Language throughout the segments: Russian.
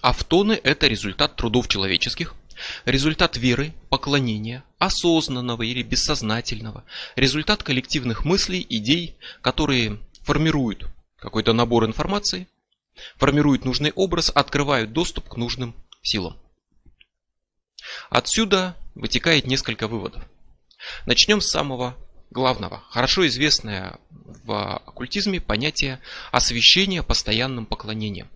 Автоны – это результат трудов человеческих, результат веры, поклонения, осознанного или бессознательного, результат коллективных мыслей, идей, которые формируют какой-то набор информации, формируют нужный образ, открывают доступ к нужным силам. Отсюда вытекает несколько выводов. Начнем с самого главного. Хорошо известное в оккультизме понятие освящения постоянным поклонением.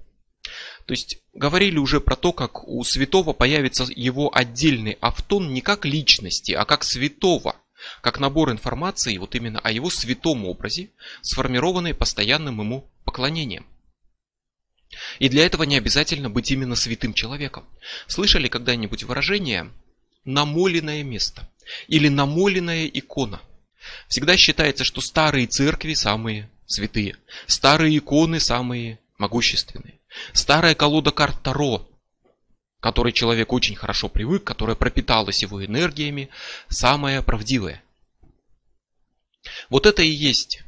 То есть говорили уже про то, как у святого появится его отдельный автон не как личности, а как святого, как набор информации вот именно о его святом образе, сформированный постоянным ему поклонением. И для этого не обязательно быть именно святым человеком. Слышали когда-нибудь выражение «намоленное место» или «намоленная икона»? Всегда считается, что старые церкви самые святые, старые иконы самые могущественные. Старая колода карт Таро, которой человек очень хорошо привык, которая пропиталась его энергиями, самая правдивая. Вот это и есть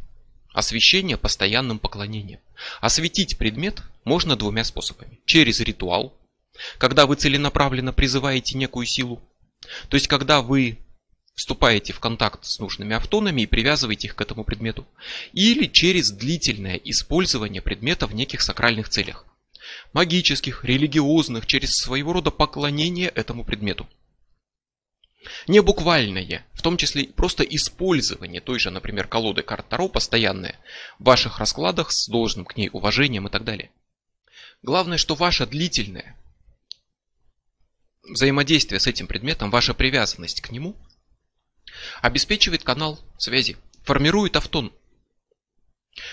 освещение постоянным поклонением. Осветить предмет можно двумя способами. Через ритуал, когда вы целенаправленно призываете некую силу. То есть, когда вы вступаете в контакт с нужными автонами и привязываете их к этому предмету. Или через длительное использование предмета в неких сакральных целях магических, религиозных, через своего рода поклонение этому предмету. Не буквальное, в том числе просто использование той же, например, колоды карт Таро постоянное в ваших раскладах с должным к ней уважением и так далее. Главное, что ваше длительное взаимодействие с этим предметом, ваша привязанность к нему обеспечивает канал связи, формирует автон.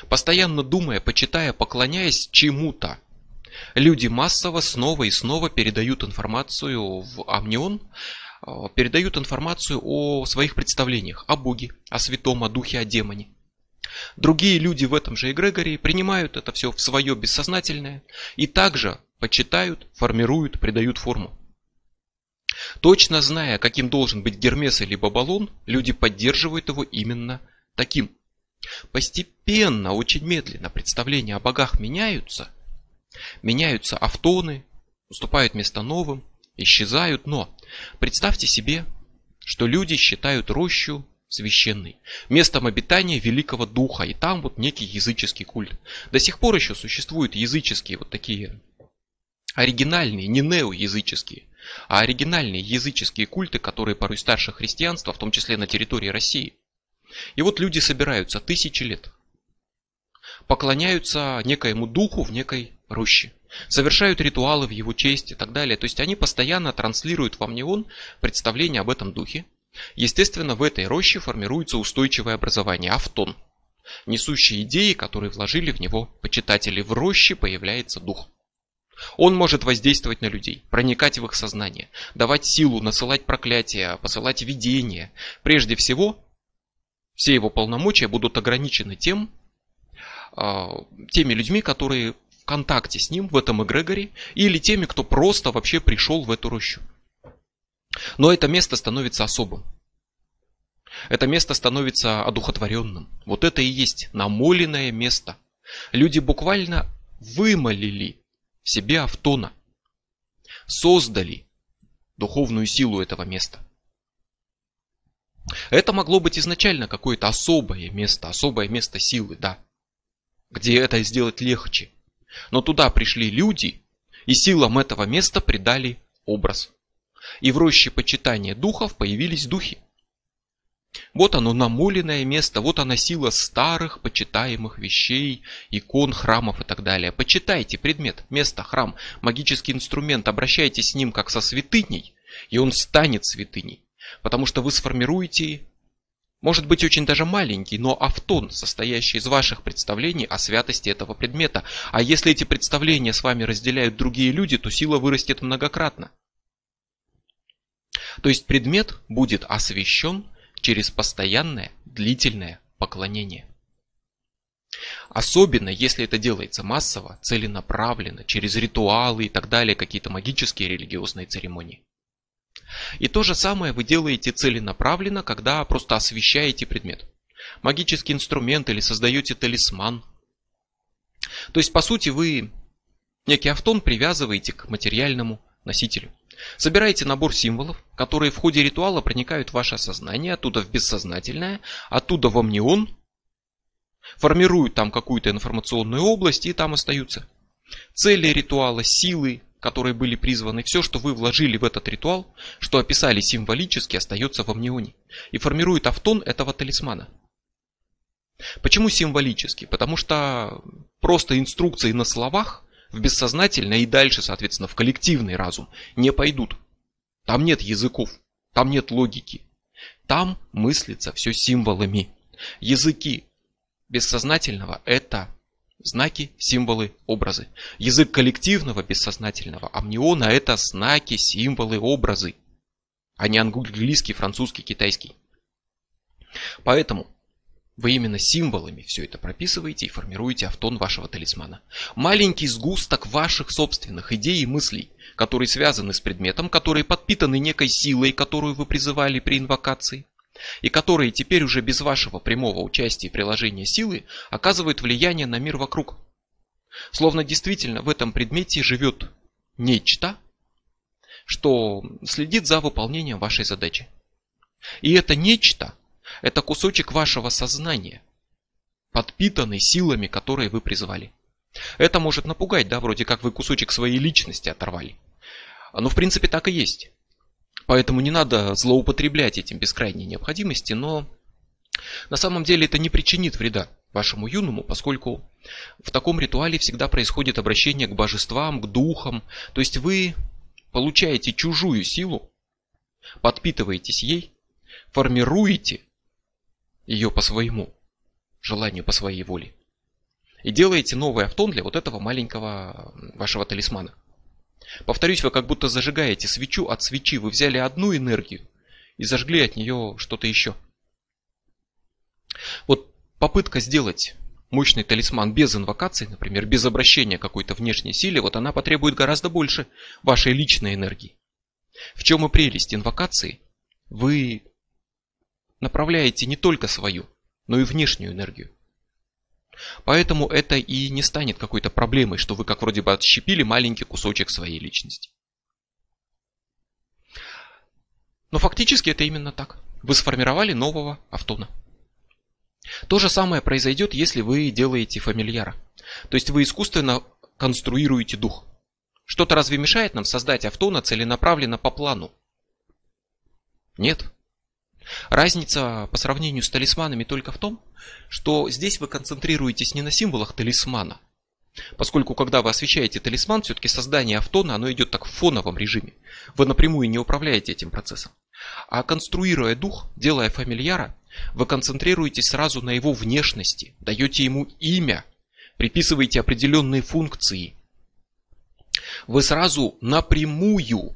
Постоянно думая, почитая, поклоняясь чему-то, Люди массово снова и снова передают информацию в Амнион, э, передают информацию о своих представлениях, о Боге, о святом, о духе, о демоне. Другие люди в этом же эгрегоре принимают это все в свое бессознательное и также почитают, формируют, придают форму. Точно зная, каким должен быть Гермес или Бабалон, люди поддерживают его именно таким. Постепенно, очень медленно представления о богах меняются – Меняются автоны, уступают место новым, исчезают, но представьте себе, что люди считают рощу священной, местом обитания великого духа, и там вот некий языческий культ. До сих пор еще существуют языческие вот такие оригинальные, не неоязыческие, а оригинальные языческие культы, которые порой старше христианства, в том числе на территории России. И вот люди собираются тысячи лет, поклоняются некоему духу в некой роще. Совершают ритуалы в его честь и так далее. То есть они постоянно транслируют во мне он представление об этом духе. Естественно, в этой роще формируется устойчивое образование, автон. Несущие идеи, которые вложили в него почитатели. В роще появляется дух. Он может воздействовать на людей, проникать в их сознание, давать силу, насылать проклятия, посылать видения. Прежде всего, все его полномочия будут ограничены тем, а, теми людьми, которые контакте с ним в этом эгрегоре или теми, кто просто вообще пришел в эту рощу. Но это место становится особым. Это место становится одухотворенным. Вот это и есть намоленное место. Люди буквально вымолили в себе автона. Создали духовную силу этого места. Это могло быть изначально какое-то особое место, особое место силы, да. Где это сделать легче. Но туда пришли люди, и силам этого места придали образ. И в роще почитания духов появились духи. Вот оно намоленное место, вот она сила старых почитаемых вещей, икон, храмов и так далее. Почитайте предмет, место, храм, магический инструмент, обращайтесь с ним как со святыней, и он станет святыней. Потому что вы сформируете может быть очень даже маленький, но автон, состоящий из ваших представлений о святости этого предмета. А если эти представления с вами разделяют другие люди, то сила вырастет многократно. То есть предмет будет освещен через постоянное длительное поклонение. Особенно, если это делается массово, целенаправленно, через ритуалы и так далее, какие-то магические религиозные церемонии. И то же самое вы делаете целенаправленно, когда просто освещаете предмет. Магический инструмент или создаете талисман. То есть, по сути, вы некий автон привязываете к материальному носителю. Собираете набор символов, которые в ходе ритуала проникают в ваше сознание, оттуда в бессознательное, оттуда в амнион, формируют там какую-то информационную область и там остаются. Цели ритуала, силы, которые были призваны, все, что вы вложили в этот ритуал, что описали символически, остается в амнионе и формирует автон этого талисмана. Почему символически? Потому что просто инструкции на словах в бессознательное и дальше, соответственно, в коллективный разум не пойдут. Там нет языков, там нет логики. Там мыслится все символами. Языки бессознательного – это знаки, символы, образы. Язык коллективного бессознательного амниона – это знаки, символы, образы, а не английский, французский, китайский. Поэтому вы именно символами все это прописываете и формируете автон вашего талисмана. Маленький сгусток ваших собственных идей и мыслей, которые связаны с предметом, которые подпитаны некой силой, которую вы призывали при инвокации, и которые теперь уже без вашего прямого участия и приложения силы оказывают влияние на мир вокруг. Словно действительно в этом предмете живет нечто, что следит за выполнением вашей задачи. И это нечто – это кусочек вашего сознания, подпитанный силами, которые вы призвали. Это может напугать, да, вроде как вы кусочек своей личности оторвали. Но в принципе так и есть. Поэтому не надо злоупотреблять этим без крайней необходимости, но на самом деле это не причинит вреда вашему юному, поскольку в таком ритуале всегда происходит обращение к божествам, к духам. То есть вы получаете чужую силу, подпитываетесь ей, формируете ее по своему желанию, по своей воле. И делаете новый автон для вот этого маленького вашего талисмана. Повторюсь, вы как будто зажигаете свечу от свечи. Вы взяли одну энергию и зажгли от нее что-то еще. Вот попытка сделать мощный талисман без инвокации, например, без обращения какой-то внешней силе, вот она потребует гораздо больше вашей личной энергии. В чем и прелесть инвокации? Вы направляете не только свою, но и внешнюю энергию. Поэтому это и не станет какой-то проблемой, что вы как вроде бы отщепили маленький кусочек своей личности. Но фактически это именно так. Вы сформировали нового автона. То же самое произойдет, если вы делаете фамильяра. То есть вы искусственно конструируете дух. Что-то разве мешает нам создать автона целенаправленно по плану? Нет. Разница по сравнению с талисманами только в том, что здесь вы концентрируетесь не на символах талисмана, Поскольку, когда вы освещаете талисман, все-таки создание автона, оно идет так в фоновом режиме. Вы напрямую не управляете этим процессом. А конструируя дух, делая фамильяра, вы концентрируетесь сразу на его внешности, даете ему имя, приписываете определенные функции. Вы сразу напрямую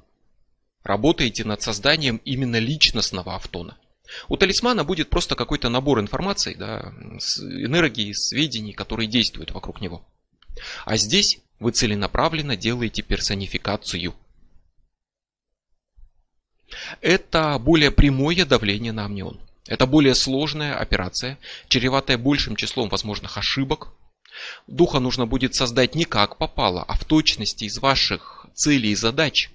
работаете над созданием именно личностного автона. У талисмана будет просто какой-то набор информации, да, энергии, сведений, которые действуют вокруг него. А здесь вы целенаправленно делаете персонификацию. Это более прямое давление на амнион. Это более сложная операция, чреватая большим числом возможных ошибок. Духа нужно будет создать не как попало, а в точности из ваших целей и задач –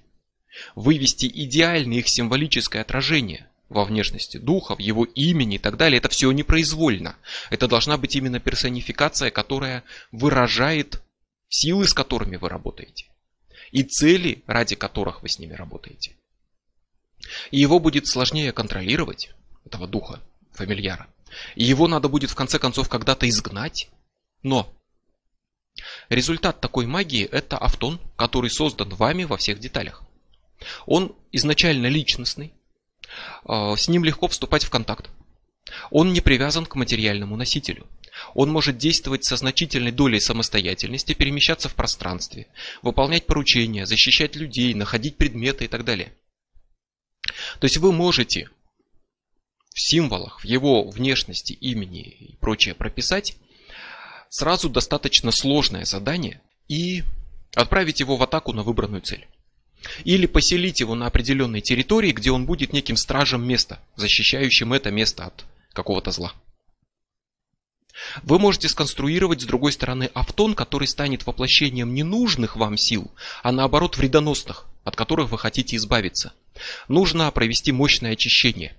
вывести идеальное их символическое отражение во внешности духа, в его имени и так далее, это все непроизвольно. Это должна быть именно персонификация, которая выражает силы, с которыми вы работаете, и цели, ради которых вы с ними работаете. И его будет сложнее контролировать, этого духа, фамильяра. И его надо будет в конце концов когда-то изгнать. Но результат такой магии – это автон, который создан вами во всех деталях. Он изначально личностный, а, с ним легко вступать в контакт. Он не привязан к материальному носителю. Он может действовать со значительной долей самостоятельности, перемещаться в пространстве, выполнять поручения, защищать людей, находить предметы и так далее. То есть вы можете в символах, в его внешности, имени и прочее прописать сразу достаточно сложное задание и отправить его в атаку на выбранную цель. Или поселить его на определенной территории, где он будет неким стражем места, защищающим это место от какого-то зла. Вы можете сконструировать с другой стороны автон, который станет воплощением ненужных вам сил, а наоборот вредоносных, от которых вы хотите избавиться. Нужно провести мощное очищение.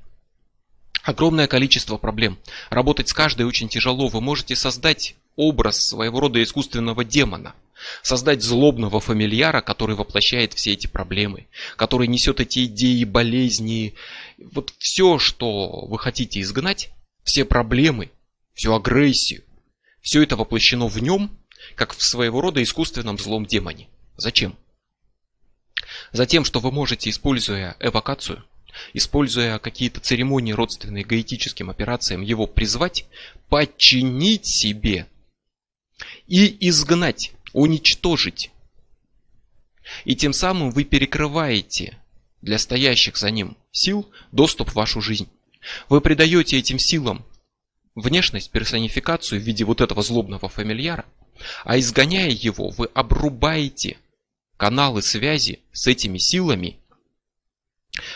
Огромное количество проблем. Работать с каждой очень тяжело. Вы можете создать образ своего рода искусственного демона. Создать злобного фамильяра, который воплощает все эти проблемы, который несет эти идеи, болезни, вот все, что вы хотите изгнать, все проблемы, всю агрессию, все это воплощено в нем, как в своего рода искусственном злом демоне. Зачем? Затем, что вы можете, используя эвокацию, используя какие-то церемонии, родственные гаэтическим операциям, его призвать, подчинить себе и изгнать, уничтожить. И тем самым вы перекрываете для стоящих за ним сил доступ в вашу жизнь. Вы придаете этим силам внешность, персонификацию в виде вот этого злобного фамильяра, а изгоняя его, вы обрубаете каналы связи с этими силами.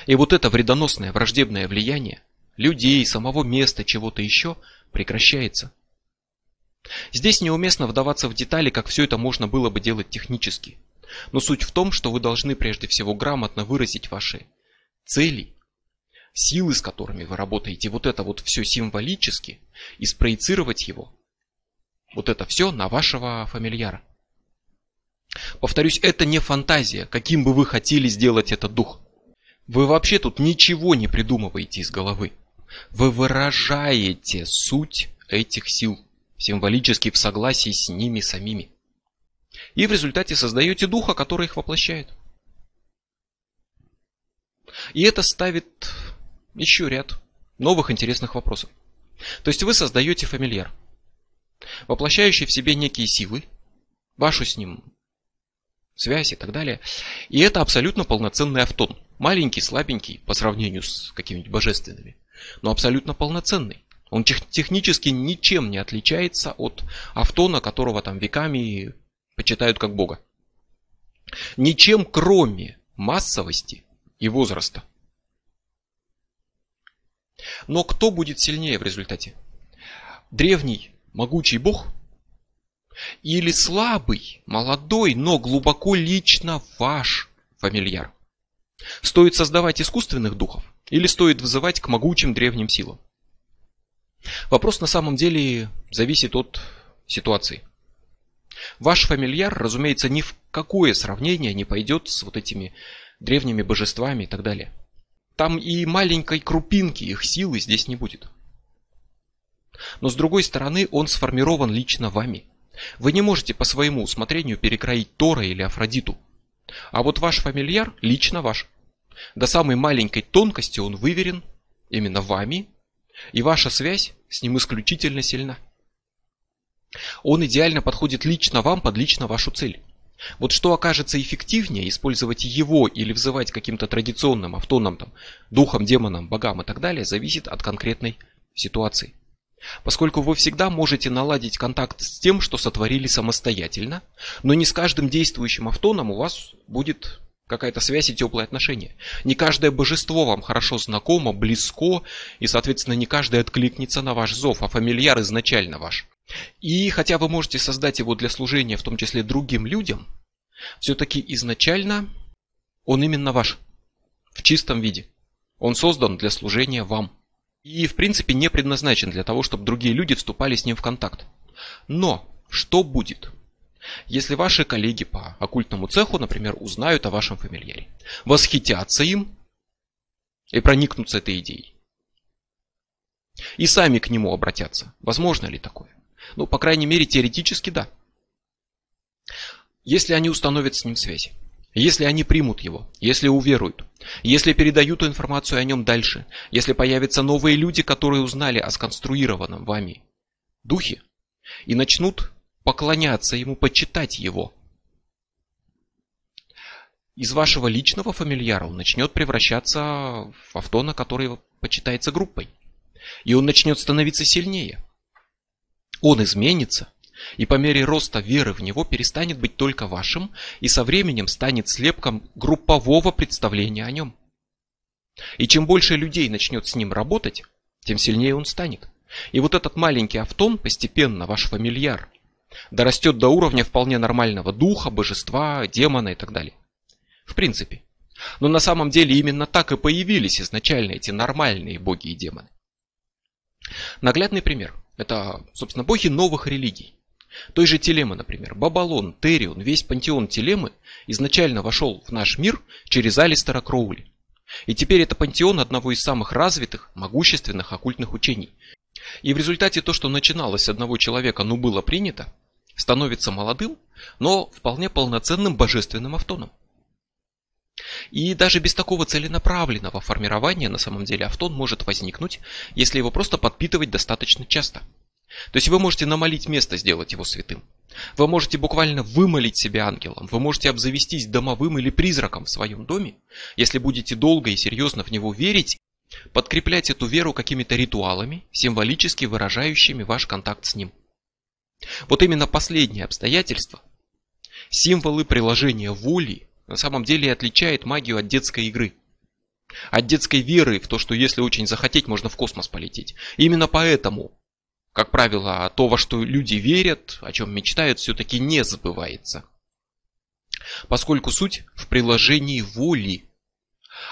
И вот это вредоносное враждебное влияние людей, самого места, чего-то еще прекращается. Здесь неуместно вдаваться в детали, как все это можно было бы делать технически. Но суть в том, что вы должны прежде всего грамотно выразить ваши цели, силы, с которыми вы работаете, вот это вот все символически, и спроецировать его, вот это все на вашего фамильяра. Повторюсь, это не фантазия, каким бы вы хотели сделать этот дух. Вы вообще тут ничего не придумываете из головы. Вы выражаете суть этих сил, символически в согласии с ними самими. И в результате создаете духа, который их воплощает. И это ставит еще ряд новых интересных вопросов. То есть вы создаете фамильяр, воплощающий в себе некие силы, вашу с ним связь и так далее. И это абсолютно полноценный автон. Маленький, слабенький по сравнению с какими-нибудь божественными, но абсолютно полноценный. Он тех, технически ничем не отличается от автона, которого там веками почитают как бога. Ничем кроме массовости и возраста. Но кто будет сильнее в результате? Древний, могучий бог или слабый, молодой, но глубоко лично ваш фамильяр? Стоит создавать искусственных духов или стоит вызывать к могучим древним силам? Вопрос на самом деле зависит от ситуации. Ваш фамильяр, разумеется, ни в какое сравнение не пойдет с вот этими древними божествами и так далее. Там и маленькой крупинки их силы здесь не будет. Но с другой стороны, он сформирован лично вами – вы не можете по своему усмотрению перекроить Тора или Афродиту. А вот ваш фамильяр лично ваш. До самой маленькой тонкости он выверен именно вами, и ваша связь с ним исключительно сильна. Он идеально подходит лично вам под лично вашу цель. Вот что окажется эффективнее, использовать его или взывать каким-то традиционным автоном, там, духом, демонам, богам и так далее, зависит от конкретной ситуации. Поскольку вы всегда можете наладить контакт с тем, что сотворили самостоятельно, но не с каждым действующим автоном у вас будет какая-то связь и теплые отношения. Не каждое божество вам хорошо знакомо, близко, и, соответственно, не каждый откликнется на ваш зов, а фамильяр изначально ваш. И хотя вы можете создать его для служения, в том числе другим людям, все-таки изначально он именно ваш, в чистом виде. Он создан для служения вам. И, в принципе, не предназначен для того, чтобы другие люди вступали с ним в контакт. Но, что будет, если ваши коллеги по оккультному цеху, например, узнают о вашем фамильяре, восхитятся им и проникнутся этой идеей? И сами к нему обратятся. Возможно ли такое? Ну, по крайней мере, теоретически да. Если они установят с ним связь. Если они примут его, если уверуют, если передают информацию о нем дальше, если появятся новые люди, которые узнали о сконструированном вами духе и начнут поклоняться ему, почитать его, из вашего личного фамильяра он начнет превращаться в автона, который почитается группой. И он начнет становиться сильнее. Он изменится, и по мере роста веры в него перестанет быть только вашим и со временем станет слепком группового представления о нем. И чем больше людей начнет с ним работать, тем сильнее он станет. И вот этот маленький автон, постепенно ваш фамильяр, дорастет до уровня вполне нормального духа, божества, демона и так далее. В принципе. Но на самом деле именно так и появились изначально эти нормальные боги и демоны. Наглядный пример. Это, собственно, боги новых религий. Той же Телемы, например. Бабалон, Терион, весь пантеон Телемы изначально вошел в наш мир через Алистера Кроули. И теперь это пантеон одного из самых развитых, могущественных оккультных учений. И в результате то, что начиналось с одного человека, но было принято, становится молодым, но вполне полноценным божественным автоном. И даже без такого целенаправленного формирования на самом деле автон может возникнуть, если его просто подпитывать достаточно часто. То есть вы можете намолить место, сделать его святым. Вы можете буквально вымолить себя ангелом. Вы можете обзавестись домовым или призраком в своем доме, если будете долго и серьезно в него верить, подкреплять эту веру какими-то ритуалами, символически выражающими ваш контакт с ним. Вот именно последнее обстоятельство, символы приложения воли, на самом деле отличает магию от детской игры. От детской веры в то, что если очень захотеть, можно в космос полететь. И именно поэтому, как правило, то, во что люди верят, о чем мечтают, все-таки не забывается. Поскольку суть в приложении воли.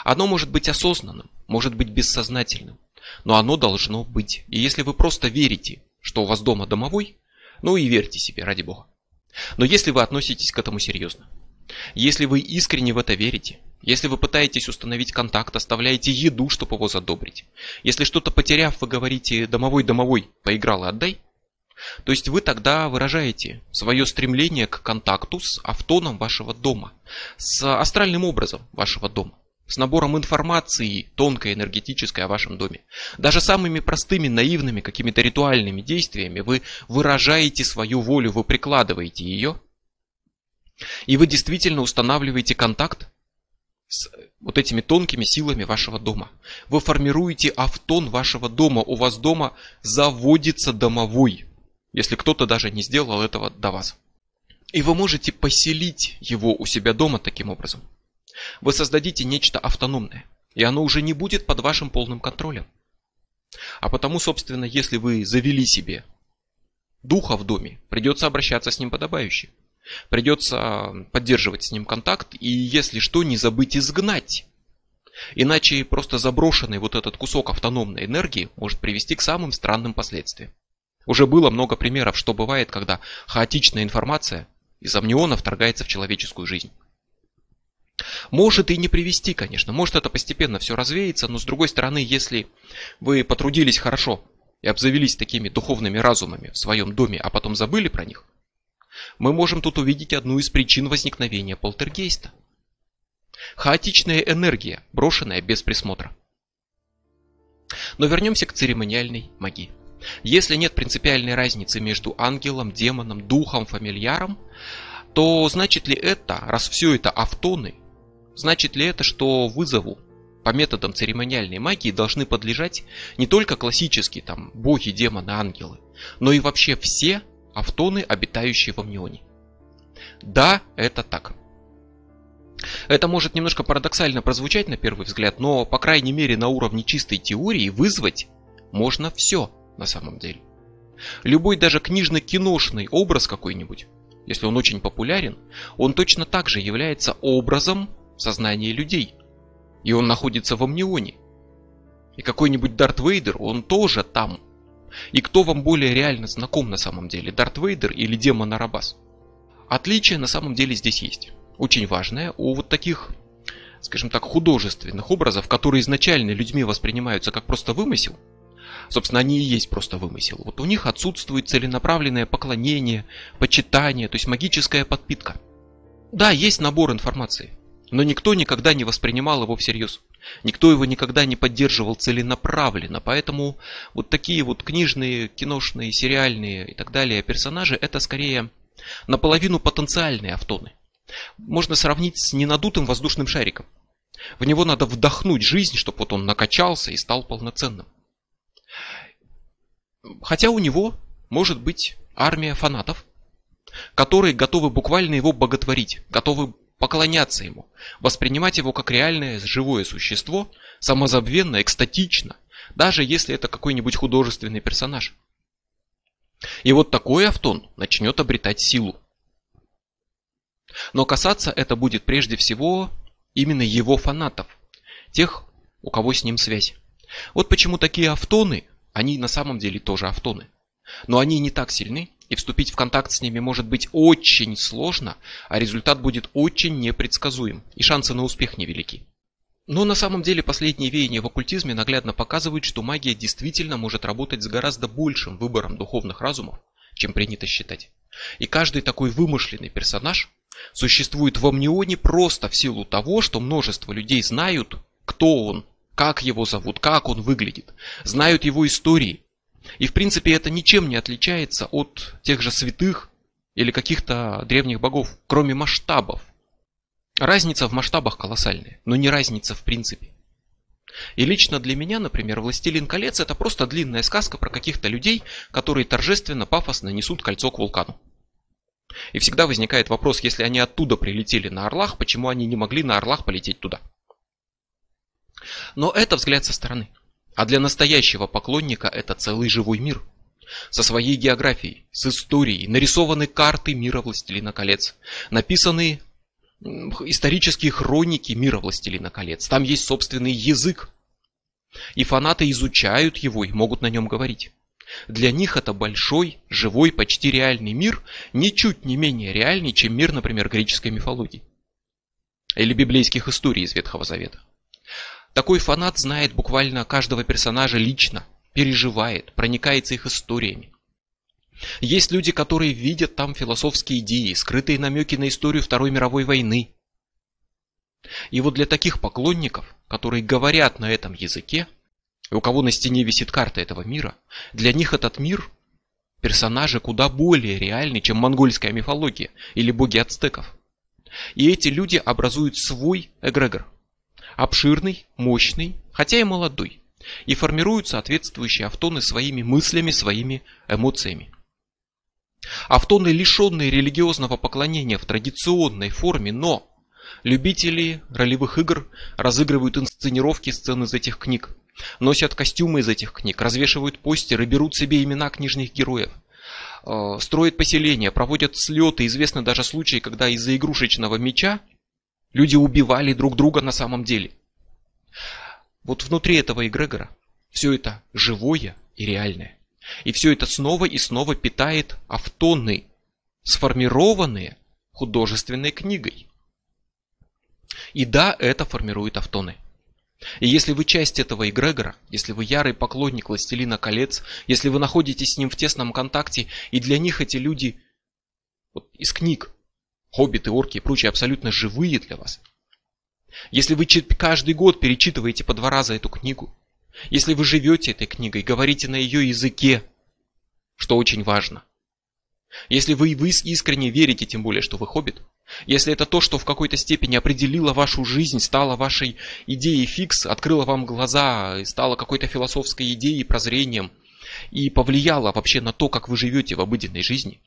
Оно может быть осознанным, может быть бессознательным, но оно должно быть. И если вы просто верите, что у вас дома домовой, ну и верьте себе, ради бога. Но если вы относитесь к этому серьезно, если вы искренне в это верите, если вы пытаетесь установить контакт, оставляете еду, чтобы его задобрить, если что-то потеряв, вы говорите «домовой-домовой, поиграл и отдай», то есть вы тогда выражаете свое стремление к контакту с автоном вашего дома, с астральным образом вашего дома с набором информации тонкой энергетической о вашем доме. Даже самыми простыми, наивными, какими-то ритуальными действиями вы выражаете свою волю, вы прикладываете ее, и вы действительно устанавливаете контакт с вот этими тонкими силами вашего дома. Вы формируете автон вашего дома, у вас дома заводится домовой, если кто-то даже не сделал этого до вас. И вы можете поселить его у себя дома таким образом. Вы создадите нечто автономное, и оно уже не будет под вашим полным контролем. А потому, собственно, если вы завели себе духа в доме, придется обращаться с ним подобающе. Придется поддерживать с ним контакт и, если что, не забыть изгнать. Иначе просто заброшенный вот этот кусок автономной энергии может привести к самым странным последствиям. Уже было много примеров, что бывает, когда хаотичная информация из амниона вторгается в человеческую жизнь. Может и не привести, конечно, может это постепенно все развеется, но с другой стороны, если вы потрудились хорошо и обзавелись такими духовными разумами в своем доме, а потом забыли про них, мы можем тут увидеть одну из причин возникновения полтергейста. Хаотичная энергия, брошенная без присмотра. Но вернемся к церемониальной магии. Если нет принципиальной разницы между ангелом, демоном, духом, фамильяром, то значит ли это, раз все это автоны, Значит ли это, что вызову по методам церемониальной магии должны подлежать не только классические там боги, демоны, ангелы, но и вообще все автоны, обитающие в Амнионе? Да, это так. Это может немножко парадоксально прозвучать на первый взгляд, но по крайней мере на уровне чистой теории вызвать можно все на самом деле. Любой даже книжно-киношный образ какой-нибудь, если он очень популярен, он точно так же является образом в сознании людей. И он находится в Амнионе. И какой-нибудь Дарт Вейдер, он тоже там. И кто вам более реально знаком на самом деле, Дарт Вейдер или демон Арабас? Отличие на самом деле здесь есть. Очень важное у вот таких, скажем так, художественных образов, которые изначально людьми воспринимаются как просто вымысел, собственно, они и есть просто вымысел. Вот у них отсутствует целенаправленное поклонение, почитание, то есть магическая подпитка. Да, есть набор информации, но никто никогда не воспринимал его всерьез. Никто его никогда не поддерживал целенаправленно. Поэтому вот такие вот книжные, киношные, сериальные и так далее персонажи это скорее наполовину потенциальные автоны. Можно сравнить с ненадутым воздушным шариком. В него надо вдохнуть жизнь, чтобы вот он накачался и стал полноценным. Хотя у него может быть армия фанатов, которые готовы буквально его боготворить, готовы поклоняться ему, воспринимать его как реальное живое существо, самозабвенно, экстатично, даже если это какой-нибудь художественный персонаж. И вот такой автон начнет обретать силу. Но касаться это будет прежде всего именно его фанатов, тех, у кого с ним связь. Вот почему такие автоны, они на самом деле тоже автоны. Но они не так сильны, и вступить в контакт с ними может быть очень сложно, а результат будет очень непредсказуем, и шансы на успех невелики. Но на самом деле последние веяния в оккультизме наглядно показывают, что магия действительно может работать с гораздо большим выбором духовных разумов, чем принято считать. И каждый такой вымышленный персонаж существует в Амнионе просто в силу того, что множество людей знают, кто он, как его зовут, как он выглядит, знают его истории. И в принципе это ничем не отличается от тех же святых или каких-то древних богов, кроме масштабов. Разница в масштабах колоссальная, но не разница в принципе. И лично для меня, например, «Властелин колец» это просто длинная сказка про каких-то людей, которые торжественно, пафосно несут кольцо к вулкану. И всегда возникает вопрос, если они оттуда прилетели на Орлах, почему они не могли на Орлах полететь туда? Но это взгляд со стороны. А для настоящего поклонника это целый живой мир. Со своей географией, с историей, нарисованы карты мира Властелина колец, написанные исторические хроники мира Властелина колец. Там есть собственный язык. И фанаты изучают его и могут на нем говорить. Для них это большой, живой, почти реальный мир, ничуть не менее реальный, чем мир, например, греческой мифологии. Или библейских историй из Ветхого Завета. Такой фанат знает буквально каждого персонажа лично, переживает, проникается их историями. Есть люди, которые видят там философские идеи, скрытые намеки на историю Второй мировой войны. И вот для таких поклонников, которые говорят на этом языке, и у кого на стене висит карта этого мира, для них этот мир – персонажи куда более реальны, чем монгольская мифология или боги ацтеков. И эти люди образуют свой эгрегор. Обширный, мощный, хотя и молодой. И формируют соответствующие автоны своими мыслями, своими эмоциями. Автоны, лишенные религиозного поклонения в традиционной форме, но любители ролевых игр разыгрывают инсценировки сцен из этих книг, носят костюмы из этих книг, развешивают постеры, берут себе имена книжных героев, э, строят поселения, проводят слеты. Известны даже случаи, когда из-за игрушечного меча люди убивали друг друга на самом деле. Вот внутри этого эгрегора все это живое и реальное. И все это снова и снова питает автоны, сформированные художественной книгой. И да, это формирует автоны. И если вы часть этого эгрегора, если вы ярый поклонник «Властелина колец», если вы находитесь с ним в тесном контакте, и для них эти люди вот, из книг, хоббиты, орки и прочие абсолютно живые для вас, если вы каждый год перечитываете по два раза эту книгу, если вы живете этой книгой, говорите на ее языке, что очень важно. Если вы, вы искренне верите, тем более, что вы хоббит, если это то, что в какой-то степени определило вашу жизнь, стало вашей идеей фикс, открыло вам глаза, стало какой-то философской идеей, прозрением и повлияло вообще на то, как вы живете в обыденной жизни,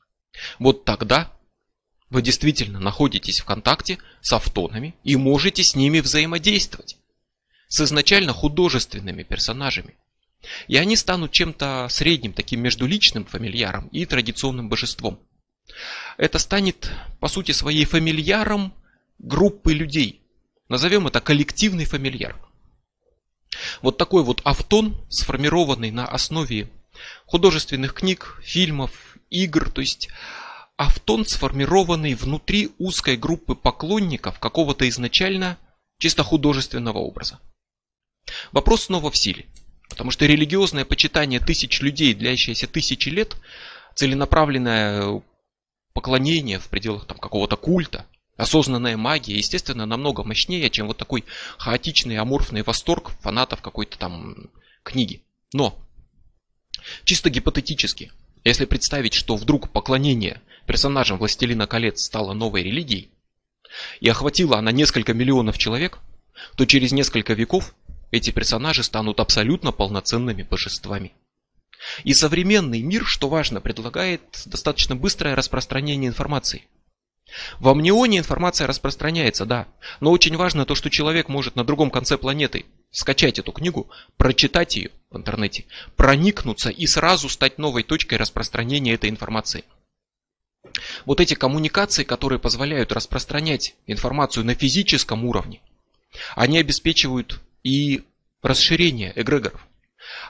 вот тогда вы действительно находитесь в контакте с автонами и можете с ними взаимодействовать с изначально художественными персонажами. И они станут чем-то средним, таким между личным фамильяром и традиционным божеством. Это станет, по сути своей, фамильяром группы людей. Назовем это коллективный фамильяр. Вот такой вот автон, сформированный на основе художественных книг, фильмов, игр, то есть автон, сформированный внутри узкой группы поклонников какого-то изначально чисто художественного образа. Вопрос снова в силе. Потому что религиозное почитание тысяч людей, длящееся тысячи лет, целенаправленное поклонение в пределах там, какого-то культа, осознанная магия, естественно, намного мощнее, чем вот такой хаотичный аморфный восторг фанатов какой-то там книги. Но, чисто гипотетически, если представить, что вдруг поклонение персонажам «Властелина колец» стало новой религией, и охватила она несколько миллионов человек, то через несколько веков эти персонажи станут абсолютно полноценными божествами. И современный мир, что важно, предлагает достаточно быстрое распространение информации. В Амнионе информация распространяется, да, но очень важно то, что человек может на другом конце планеты скачать эту книгу, прочитать ее в интернете, проникнуться и сразу стать новой точкой распространения этой информации. Вот эти коммуникации, которые позволяют распространять информацию на физическом уровне, они обеспечивают и расширение эгрегоров.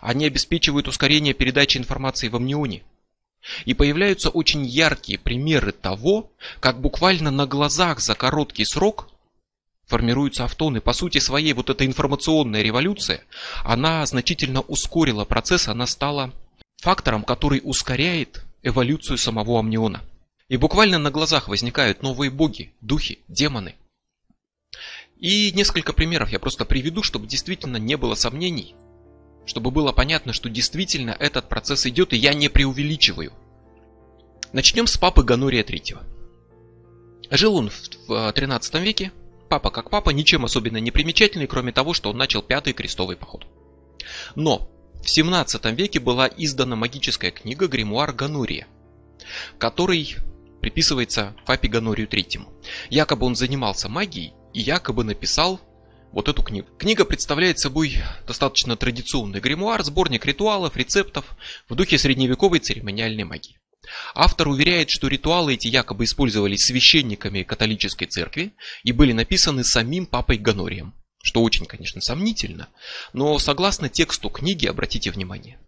Они обеспечивают ускорение передачи информации в амнионе. И появляются очень яркие примеры того, как буквально на глазах за короткий срок формируются автоны. По сути своей вот эта информационная революция, она значительно ускорила процесс, она стала фактором, который ускоряет эволюцию самого амниона. И буквально на глазах возникают новые боги, духи, демоны. И несколько примеров я просто приведу, чтобы действительно не было сомнений, чтобы было понятно, что действительно этот процесс идет, и я не преувеличиваю. Начнем с папы Ганория III. Жил он в 13 веке, папа как папа, ничем особенно не примечательный, кроме того, что он начал пятый крестовый поход. Но в 17 веке была издана магическая книга Гримуар Ганория, который приписывается папе Ганорию III. Якобы он занимался магией и якобы написал вот эту книгу. Книга представляет собой достаточно традиционный гримуар, сборник ритуалов, рецептов в духе средневековой церемониальной магии. Автор уверяет, что ритуалы эти якобы использовались священниками католической церкви и были написаны самим папой Ганорием, что очень, конечно, сомнительно, но согласно тексту книги, обратите внимание,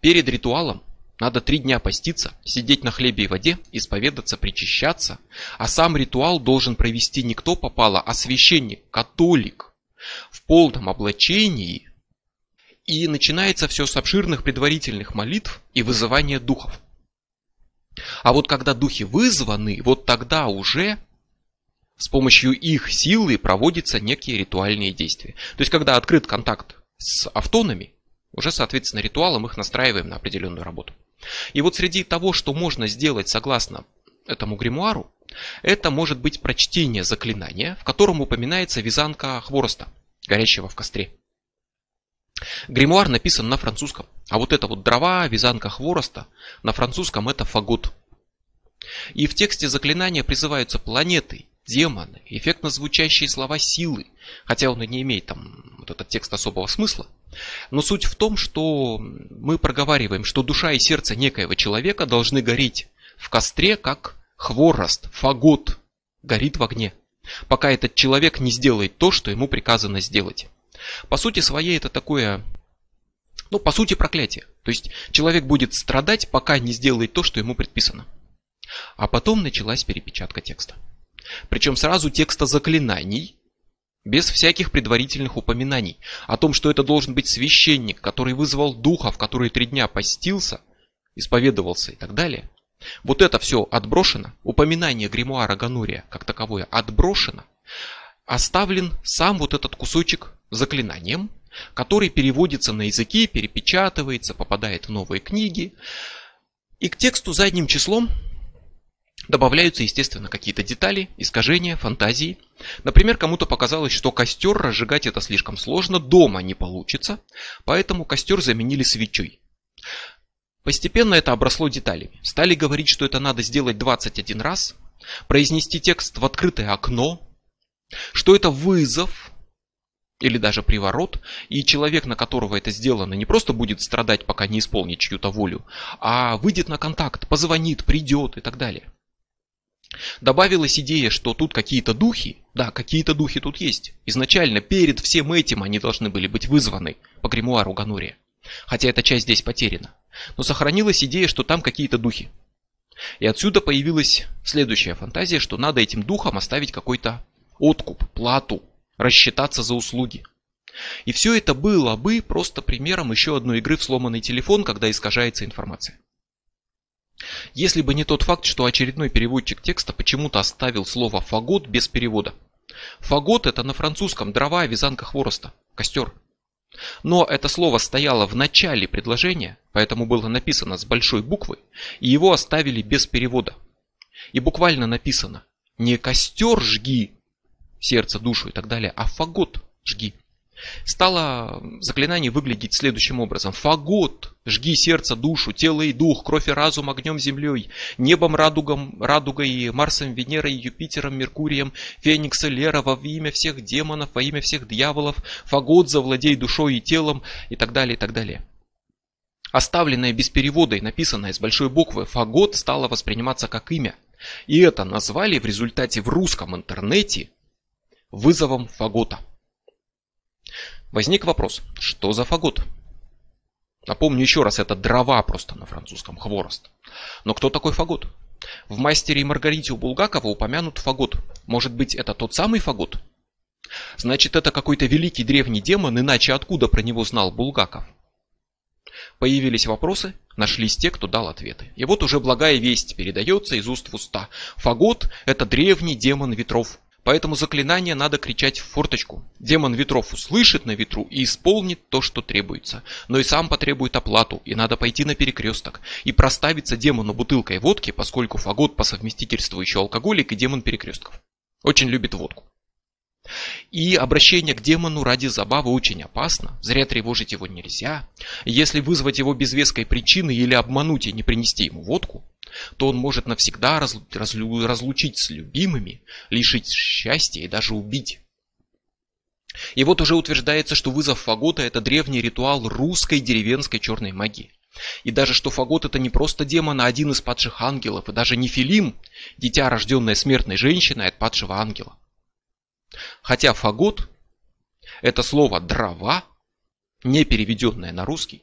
перед ритуалом надо три дня поститься, сидеть на хлебе и воде, исповедаться, причащаться. А сам ритуал должен провести не кто попало, а священник, католик, в полном облачении. И начинается все с обширных предварительных молитв и вызывания духов. А вот когда духи вызваны, вот тогда уже с помощью их силы проводятся некие ритуальные действия. То есть, когда открыт контакт с автонами, уже, соответственно, ритуалом их настраиваем на определенную работу. И вот среди того, что можно сделать согласно этому гримуару, это может быть прочтение заклинания, в котором упоминается вязанка хвороста, горящего в костре. Гримуар написан на французском, а вот это вот дрова, вязанка хвороста, на французском это фагот. И в тексте заклинания призываются планеты, демоны, эффектно звучащие слова силы, хотя он и не имеет там вот этот текст особого смысла. Но суть в том, что мы проговариваем, что душа и сердце некоего человека должны гореть в костре, как хворост, фагот горит в огне, пока этот человек не сделает то, что ему приказано сделать. По сути своей это такое, ну по сути проклятие. То есть человек будет страдать, пока не сделает то, что ему предписано. А потом началась перепечатка текста. Причем сразу текста заклинаний, без всяких предварительных упоминаний о том, что это должен быть священник, который вызвал духов, который три дня постился, исповедовался и так далее. Вот это все отброшено, упоминание гримуара Ганурия как таковое отброшено, оставлен сам вот этот кусочек заклинанием, который переводится на языки, перепечатывается, попадает в новые книги. И к тексту задним числом Добавляются, естественно, какие-то детали, искажения, фантазии. Например, кому-то показалось, что костер разжигать это слишком сложно, дома не получится, поэтому костер заменили свечой. Постепенно это обросло деталями. Стали говорить, что это надо сделать 21 раз, произнести текст в открытое окно, что это вызов или даже приворот, и человек, на которого это сделано, не просто будет страдать, пока не исполнит чью-то волю, а выйдет на контакт, позвонит, придет и так далее. Добавилась идея, что тут какие-то духи, да, какие-то духи тут есть. Изначально перед всем этим они должны были быть вызваны по гримуару Ганурия. Хотя эта часть здесь потеряна. Но сохранилась идея, что там какие-то духи. И отсюда появилась следующая фантазия, что надо этим духам оставить какой-то откуп, плату, рассчитаться за услуги. И все это было бы просто примером еще одной игры в сломанный телефон, когда искажается информация. Если бы не тот факт, что очередной переводчик текста почему-то оставил слово «фагот» без перевода. Фагот это на французском дрова, вязанка хвороста, костер. Но это слово стояло в начале предложения, поэтому было написано с большой буквы, и его оставили без перевода. И буквально написано не костер жги, сердце, душу и так далее, а фагот жги. стало заклинание выглядеть следующим образом. Фагот, жги сердце, душу, тело и дух, кровь и разум огнем землей, небом радугом, радугой, Марсом, Венерой, Юпитером, Меркурием, Феникса, Лера, во имя всех демонов, во имя всех дьяволов, Фагот, завладей душой и телом и так далее, и так далее. Оставленное без перевода и написанное с большой буквы «фагот» стало восприниматься как имя. И это назвали в результате в русском интернете вызовом фагота. Возник вопрос, что за фагот? Напомню еще раз, это дрова просто на французском, хворост. Но кто такой фагот? В «Мастере и Маргарите» у Булгакова упомянут фагот. Может быть, это тот самый фагот? Значит, это какой-то великий древний демон, иначе откуда про него знал Булгаков? Появились вопросы, нашлись те, кто дал ответы. И вот уже благая весть передается из уст в уста. Фагот – это древний демон ветров, Поэтому заклинание надо кричать в форточку. Демон ветров услышит на ветру и исполнит то, что требуется. Но и сам потребует оплату, и надо пойти на перекресток. И проставиться демону бутылкой водки, поскольку фагот по совместительству еще алкоголик и демон перекрестков. Очень любит водку. И обращение к демону ради забавы очень опасно. Зря тревожить его нельзя. Если вызвать его без веской причины или обмануть и не принести ему водку, то он может навсегда разлучить с любимыми, лишить счастья и даже убить. И вот уже утверждается, что вызов фагота – это древний ритуал русской деревенской черной магии. И даже что фагот это не просто демон, а один из падших ангелов, и даже не Филим, дитя, рожденное смертной женщиной от падшего ангела. Хотя фагот – это слово «дрова», не переведенное на русский,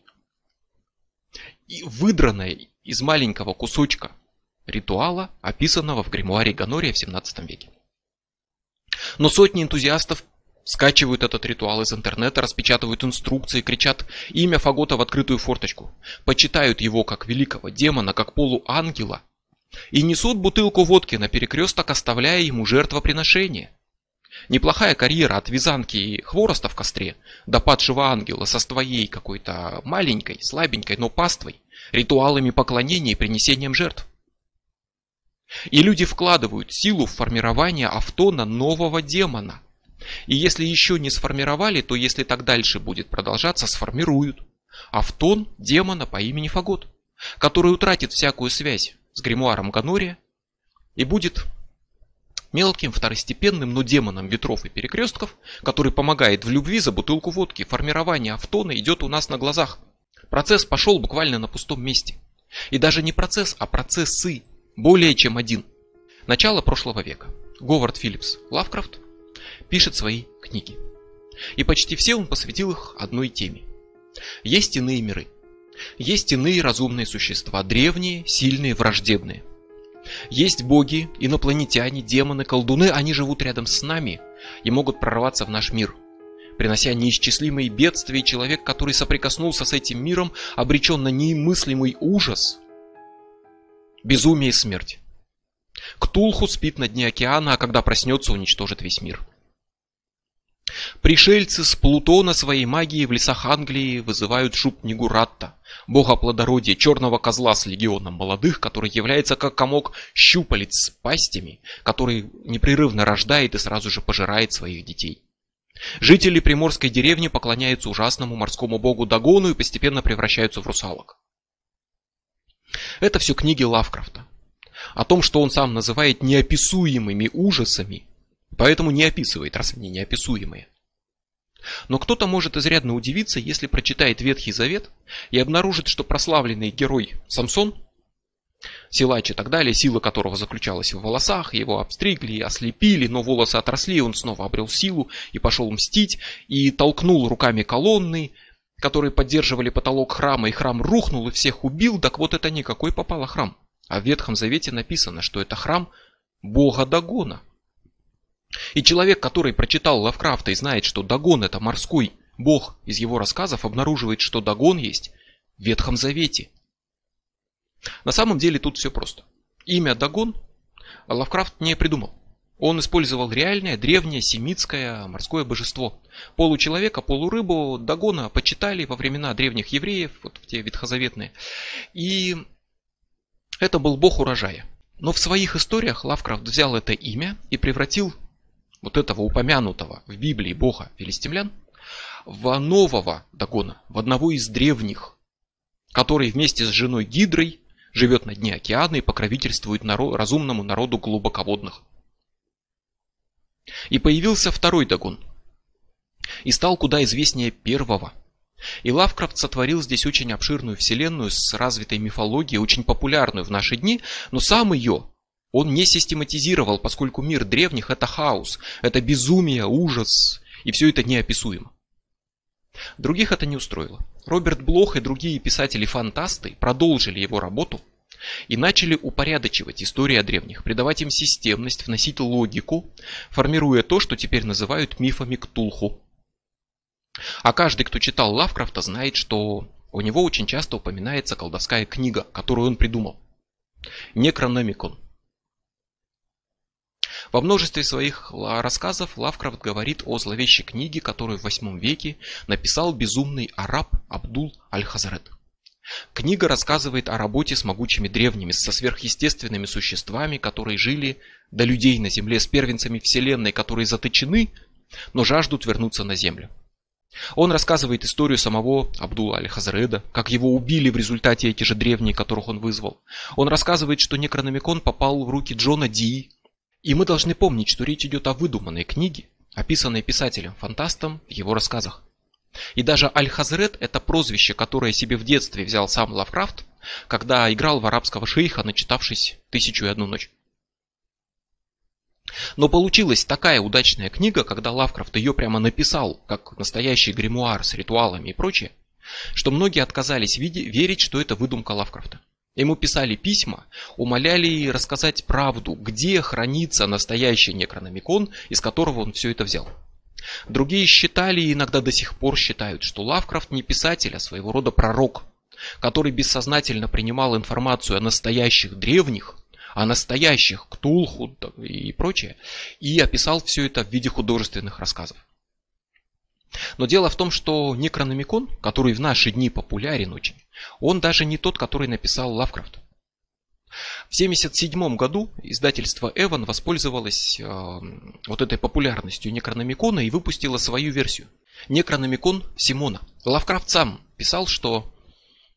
и выдранное из маленького кусочка ритуала, описанного в гримуаре Ганория в 17 веке. Но сотни энтузиастов скачивают этот ритуал из интернета, распечатывают инструкции, кричат имя Фагота в открытую форточку, почитают его как великого демона, как полуангела и несут бутылку водки на перекресток, оставляя ему жертвоприношение. Неплохая карьера от вязанки и хвороста в костре до падшего ангела со своей какой-то маленькой, слабенькой, но паствой ритуалами поклонения и принесением жертв. И люди вкладывают силу в формирование автона нового демона. И если еще не сформировали, то если так дальше будет продолжаться, сформируют. Автон демона по имени Фагот, который утратит всякую связь с гримуаром Ганория и будет мелким второстепенным, но демоном ветров и перекрестков, который помогает в любви за бутылку водки. Формирование автона идет у нас на глазах – Процесс пошел буквально на пустом месте. И даже не процесс, а процессы. Более чем один. Начало прошлого века. Говард Филлипс Лавкрафт пишет свои книги. И почти все он посвятил их одной теме. Есть иные миры. Есть иные разумные существа, древние, сильные, враждебные. Есть боги, инопланетяне, демоны, колдуны, они живут рядом с нами и могут прорваться в наш мир – принося неисчислимые бедствия, человек, который соприкоснулся с этим миром, обречен на немыслимый ужас, безумие и смерть. Ктулху спит на дне океана, а когда проснется, уничтожит весь мир. Пришельцы с Плутона своей магией в лесах Англии вызывают шуб Нигуратта, бога плодородия, черного козла с легионом молодых, который является как комок щупалец с пастями, который непрерывно рождает и сразу же пожирает своих детей. Жители приморской деревни поклоняются ужасному морскому богу Дагону и постепенно превращаются в русалок. Это все книги Лавкрафта. О том, что он сам называет неописуемыми ужасами, поэтому не описывает, раз они неописуемые. Но кто-то может изрядно удивиться, если прочитает Ветхий Завет и обнаружит, что прославленный герой Самсон Силач и так далее, сила которого заключалась в волосах, его обстригли, ослепили, но волосы отросли, он снова обрел силу и пошел мстить, и толкнул руками колонны, которые поддерживали потолок храма, и храм рухнул и всех убил, так вот это никакой попало храм. А в Ветхом Завете написано, что это храм бога Дагона. И человек, который прочитал Лавкрафта и знает, что Дагон это морской бог из его рассказов, обнаруживает, что Дагон есть в Ветхом Завете – на самом деле тут все просто. Имя Дагон Лавкрафт не придумал. Он использовал реальное, древнее, семитское морское божество. Получеловека, полурыбу Дагона почитали во времена древних евреев, вот в те ветхозаветные. И это был бог урожая. Но в своих историях Лавкрафт взял это имя и превратил вот этого упомянутого в Библии бога филистимлян в нового Дагона, в одного из древних, который вместе с женой Гидрой живет на дне океана и покровительствует народ, разумному народу глубоководных. И появился второй Дагон. И стал куда известнее первого. И Лавкрафт сотворил здесь очень обширную вселенную с развитой мифологией, очень популярную в наши дни, но сам ее он не систематизировал, поскольку мир древних это хаос, это безумие, ужас, и все это неописуемо. Других это не устроило. Роберт Блох и другие писатели-фантасты продолжили его работу и начали упорядочивать истории о древних, придавать им системность, вносить логику, формируя то, что теперь называют мифами Ктулху. А каждый, кто читал Лавкрафта, знает, что у него очень часто упоминается колдовская книга, которую он придумал. Некрономикон. Во множестве своих рассказов Лавкрафт говорит о зловещей книге, которую в 8 веке написал безумный араб Абдул Аль-Хазарет. Книга рассказывает о работе с могучими древними, со сверхъестественными существами, которые жили до людей на земле, с первенцами вселенной, которые заточены, но жаждут вернуться на землю. Он рассказывает историю самого Абдула Аль-Хазреда, как его убили в результате эти же древние, которых он вызвал. Он рассказывает, что Некрономикон попал в руки Джона Ди, и мы должны помнить, что речь идет о выдуманной книге, описанной писателем-фантастом в его рассказах. И даже Аль-Хазрет – это прозвище, которое себе в детстве взял сам Лавкрафт, когда играл в арабского шейха, начитавшись «Тысячу и одну ночь». Но получилась такая удачная книга, когда Лавкрафт ее прямо написал, как настоящий гримуар с ритуалами и прочее, что многие отказались верить, что это выдумка Лавкрафта. Ему писали письма, умоляли рассказать правду, где хранится настоящий некрономикон, из которого он все это взял. Другие считали и иногда до сих пор считают, что Лавкрафт не писатель, а своего рода пророк, который бессознательно принимал информацию о настоящих древних, о настоящих Ктулху и прочее, и описал все это в виде художественных рассказов. Но дело в том, что Некрономикон, который в наши дни популярен очень, он даже не тот, который написал Лавкрафт. В 1977 году издательство Эван воспользовалось э, вот этой популярностью Некрономикона и выпустило свою версию. Некрономикон Симона. Лавкрафт сам писал, что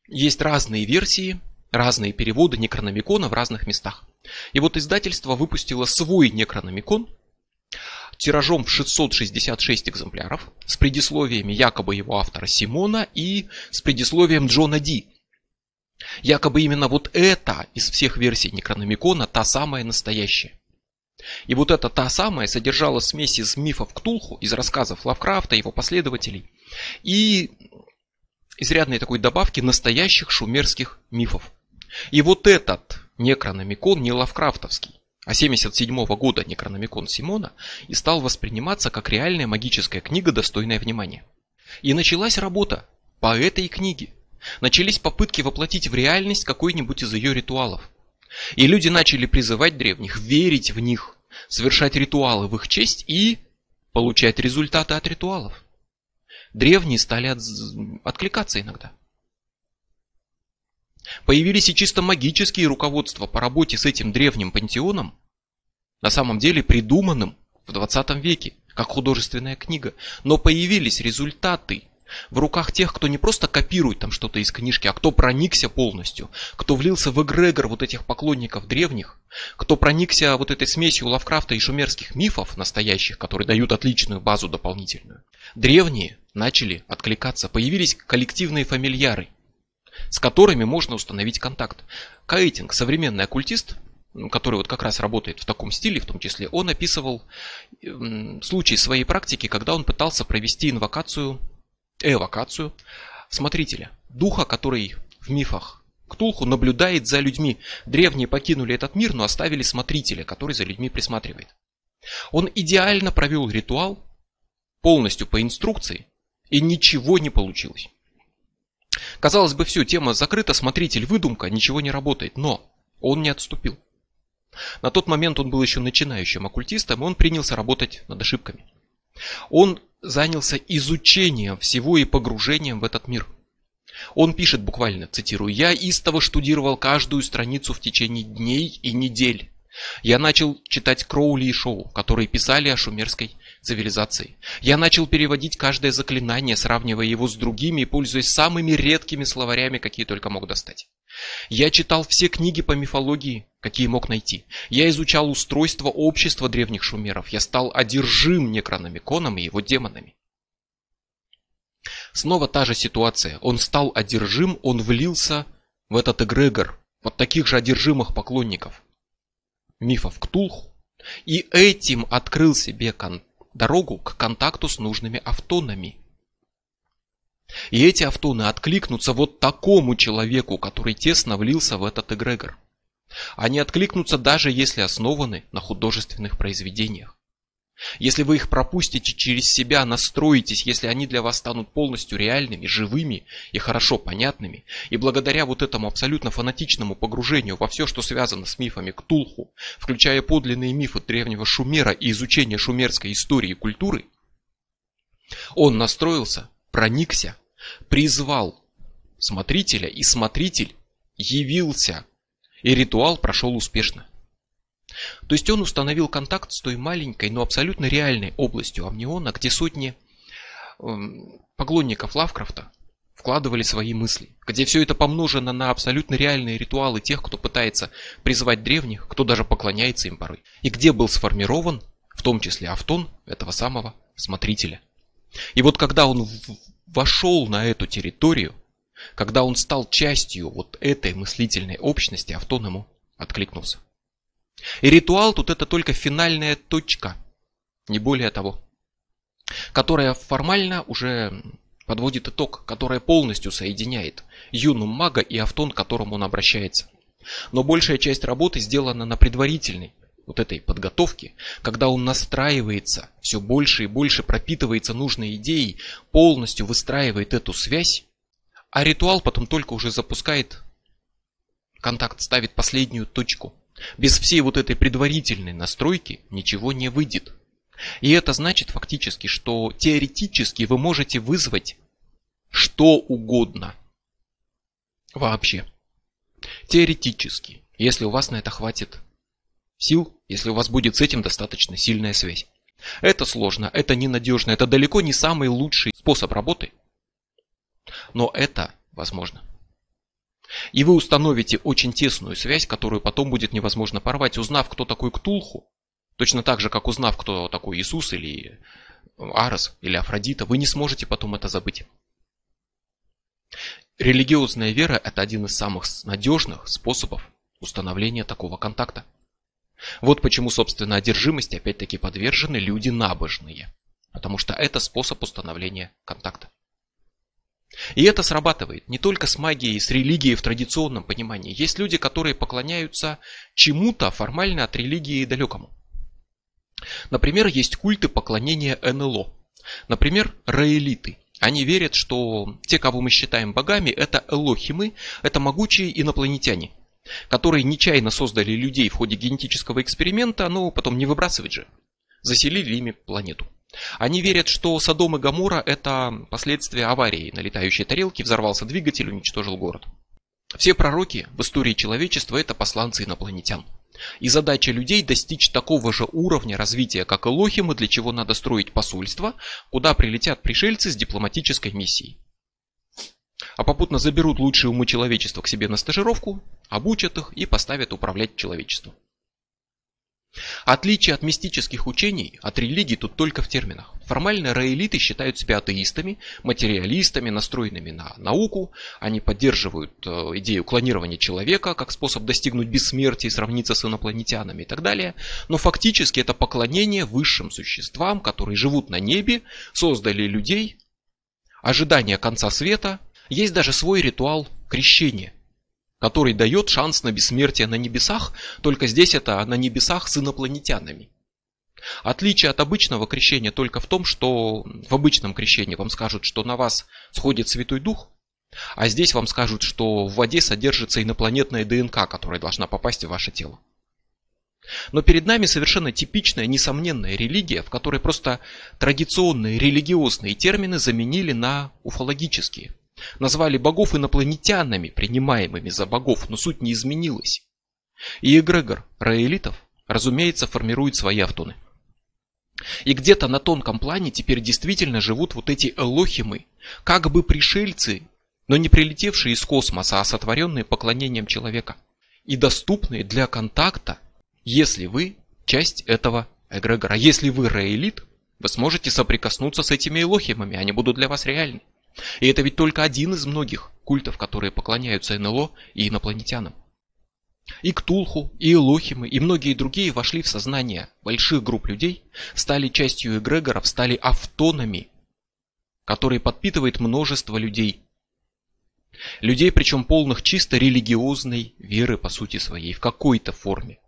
есть разные версии, разные переводы Некрономикона в разных местах. И вот издательство выпустило свой Некрономикон, тиражом в 666 экземпляров, с предисловиями якобы его автора Симона и с предисловием Джона Ди. Якобы именно вот это из всех версий Некрономикона та самая настоящая. И вот эта та самая содержала смесь из мифов Ктулху, из рассказов Лавкрафта, его последователей, и изрядной такой добавки настоящих шумерских мифов. И вот этот Некрономикон не лавкрафтовский, а 77 года Некрономикон Симона и стал восприниматься как реальная магическая книга, достойная внимания. И началась работа по этой книге. Начались попытки воплотить в реальность какой-нибудь из ее ритуалов. И люди начали призывать древних, верить в них, совершать ритуалы в их честь и получать результаты от ритуалов. Древние стали от... откликаться иногда. Появились и чисто магические руководства по работе с этим древним пантеоном, на самом деле придуманным в 20 веке, как художественная книга. Но появились результаты в руках тех, кто не просто копирует там что-то из книжки, а кто проникся полностью, кто влился в эгрегор вот этих поклонников древних, кто проникся вот этой смесью Лавкрафта и шумерских мифов настоящих, которые дают отличную базу дополнительную. Древние начали откликаться, появились коллективные фамильяры, с которыми можно установить контакт. Каэтинг, современный оккультист, который вот как раз работает в таком стиле, в том числе, он описывал случай своей практики, когда он пытался провести инвокацию, эвокацию смотрителя, духа, который в мифах Ктулху наблюдает за людьми. Древние покинули этот мир, но оставили смотрителя, который за людьми присматривает. Он идеально провел ритуал, полностью по инструкции, и ничего не получилось. Казалось бы, все, тема закрыта, смотритель, выдумка, ничего не работает, но он не отступил. На тот момент он был еще начинающим оккультистом, и он принялся работать над ошибками. Он занялся изучением всего и погружением в этот мир. Он пишет буквально, цитирую, «Я истово штудировал каждую страницу в течение дней и недель. Я начал читать Кроули и Шоу, которые писали о шумерской цивилизации. Я начал переводить каждое заклинание, сравнивая его с другими и пользуясь самыми редкими словарями, какие только мог достать. Я читал все книги по мифологии, какие мог найти. Я изучал устройство общества древних шумеров. Я стал одержим некрономиконом и его демонами. Снова та же ситуация. Он стал одержим, он влился в этот эгрегор, вот таких же одержимых поклонников мифов Ктулху, и этим открыл себе кон- дорогу к контакту с нужными автонами. И эти автоны откликнутся вот такому человеку, который тесно влился в этот эгрегор. Они откликнутся даже если основаны на художественных произведениях. Если вы их пропустите через себя, настроитесь, если они для вас станут полностью реальными, живыми и хорошо понятными, и благодаря вот этому абсолютно фанатичному погружению во все, что связано с мифами Ктулху, включая подлинные мифы древнего Шумера и изучение шумерской истории и культуры, он настроился, проникся, призвал смотрителя, и смотритель явился, и ритуал прошел успешно. То есть он установил контакт с той маленькой, но абсолютно реальной областью амниона, где сотни эм, поклонников Лавкрафта вкладывали свои мысли, где все это помножено на абсолютно реальные ритуалы тех, кто пытается призвать древних, кто даже поклоняется им порой, и где был сформирован, в том числе Автон, этого самого смотрителя. И вот когда он вошел на эту территорию, когда он стал частью вот этой мыслительной общности, Автон ему откликнулся. И ритуал тут это только финальная точка, не более того, которая формально уже подводит итог, которая полностью соединяет юну мага и автон, к которому он обращается. Но большая часть работы сделана на предварительной вот этой подготовке, когда он настраивается, все больше и больше пропитывается нужной идеей, полностью выстраивает эту связь, а ритуал потом только уже запускает контакт, ставит последнюю точку – без всей вот этой предварительной настройки ничего не выйдет. И это значит фактически, что теоретически вы можете вызвать что угодно. Вообще. Теоретически. Если у вас на это хватит сил, если у вас будет с этим достаточно сильная связь. Это сложно, это ненадежно, это далеко не самый лучший способ работы. Но это возможно. И вы установите очень тесную связь, которую потом будет невозможно порвать, узнав, кто такой Ктулху, точно так же, как узнав, кто такой Иисус или Арес или Афродита, вы не сможете потом это забыть. Религиозная вера – это один из самых надежных способов установления такого контакта. Вот почему, собственно, одержимости опять-таки подвержены люди набожные. Потому что это способ установления контакта. И это срабатывает не только с магией, с религией в традиционном понимании. Есть люди, которые поклоняются чему-то формально от религии далекому. Например, есть культы поклонения НЛО. Например, раэлиты. Они верят, что те, кого мы считаем богами, это элохимы, это могучие инопланетяне, которые нечаянно создали людей в ходе генетического эксперимента, но потом не выбрасывать же. Заселили ими планету. Они верят, что Содом и Гамора это последствия аварии на летающей тарелке, взорвался двигатель, уничтожил город. Все пророки в истории человечества это посланцы инопланетян. И задача людей достичь такого же уровня развития, как и Лохимы, для чего надо строить посольство, куда прилетят пришельцы с дипломатической миссией. А попутно заберут лучшие умы человечества к себе на стажировку, обучат их и поставят управлять человечеством. Отличие от мистических учений, от религий тут только в терминах. Формально раэлиты считают себя атеистами, материалистами, настроенными на науку. Они поддерживают э, идею клонирования человека как способ достигнуть бессмертия и сравниться с инопланетянами и так далее. Но фактически это поклонение высшим существам, которые живут на небе, создали людей, ожидание конца света. Есть даже свой ритуал крещения который дает шанс на бессмертие на небесах, только здесь это на небесах с инопланетянами. Отличие от обычного крещения только в том, что в обычном крещении вам скажут, что на вас сходит Святой Дух, а здесь вам скажут, что в воде содержится инопланетная ДНК, которая должна попасть в ваше тело. Но перед нами совершенно типичная, несомненная религия, в которой просто традиционные религиозные термины заменили на уфологические – Назвали богов инопланетянами, принимаемыми за богов, но суть не изменилась. И эгрегор раэлитов разумеется, формируют свои автоны. И где-то на тонком плане теперь действительно живут вот эти элохимы, как бы пришельцы, но не прилетевшие из космоса, а сотворенные поклонением человека. И доступные для контакта, если вы часть этого эгрегора. Если вы рейлит, вы сможете соприкоснуться с этими элохимами, они будут для вас реальны. И это ведь только один из многих культов, которые поклоняются НЛО и инопланетянам. И Ктулху, и Элохимы, и многие другие вошли в сознание больших групп людей, стали частью эгрегоров, стали автонами, которые подпитывает множество людей. Людей, причем полных чисто религиозной веры по сути своей, в какой-то форме.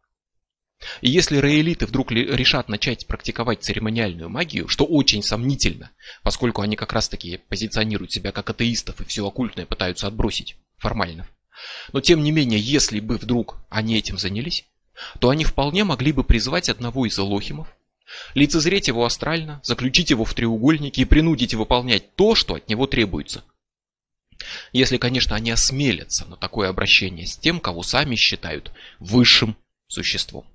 И если реэлиты вдруг решат начать практиковать церемониальную магию, что очень сомнительно, поскольку они как раз таки позиционируют себя как атеистов и все оккультное пытаются отбросить формально. Но тем не менее, если бы вдруг они этим занялись, то они вполне могли бы призвать одного из элохимов, лицезреть его астрально, заключить его в треугольнике и принудить выполнять то, что от него требуется. Если, конечно, они осмелятся на такое обращение с тем, кого сами считают высшим существом.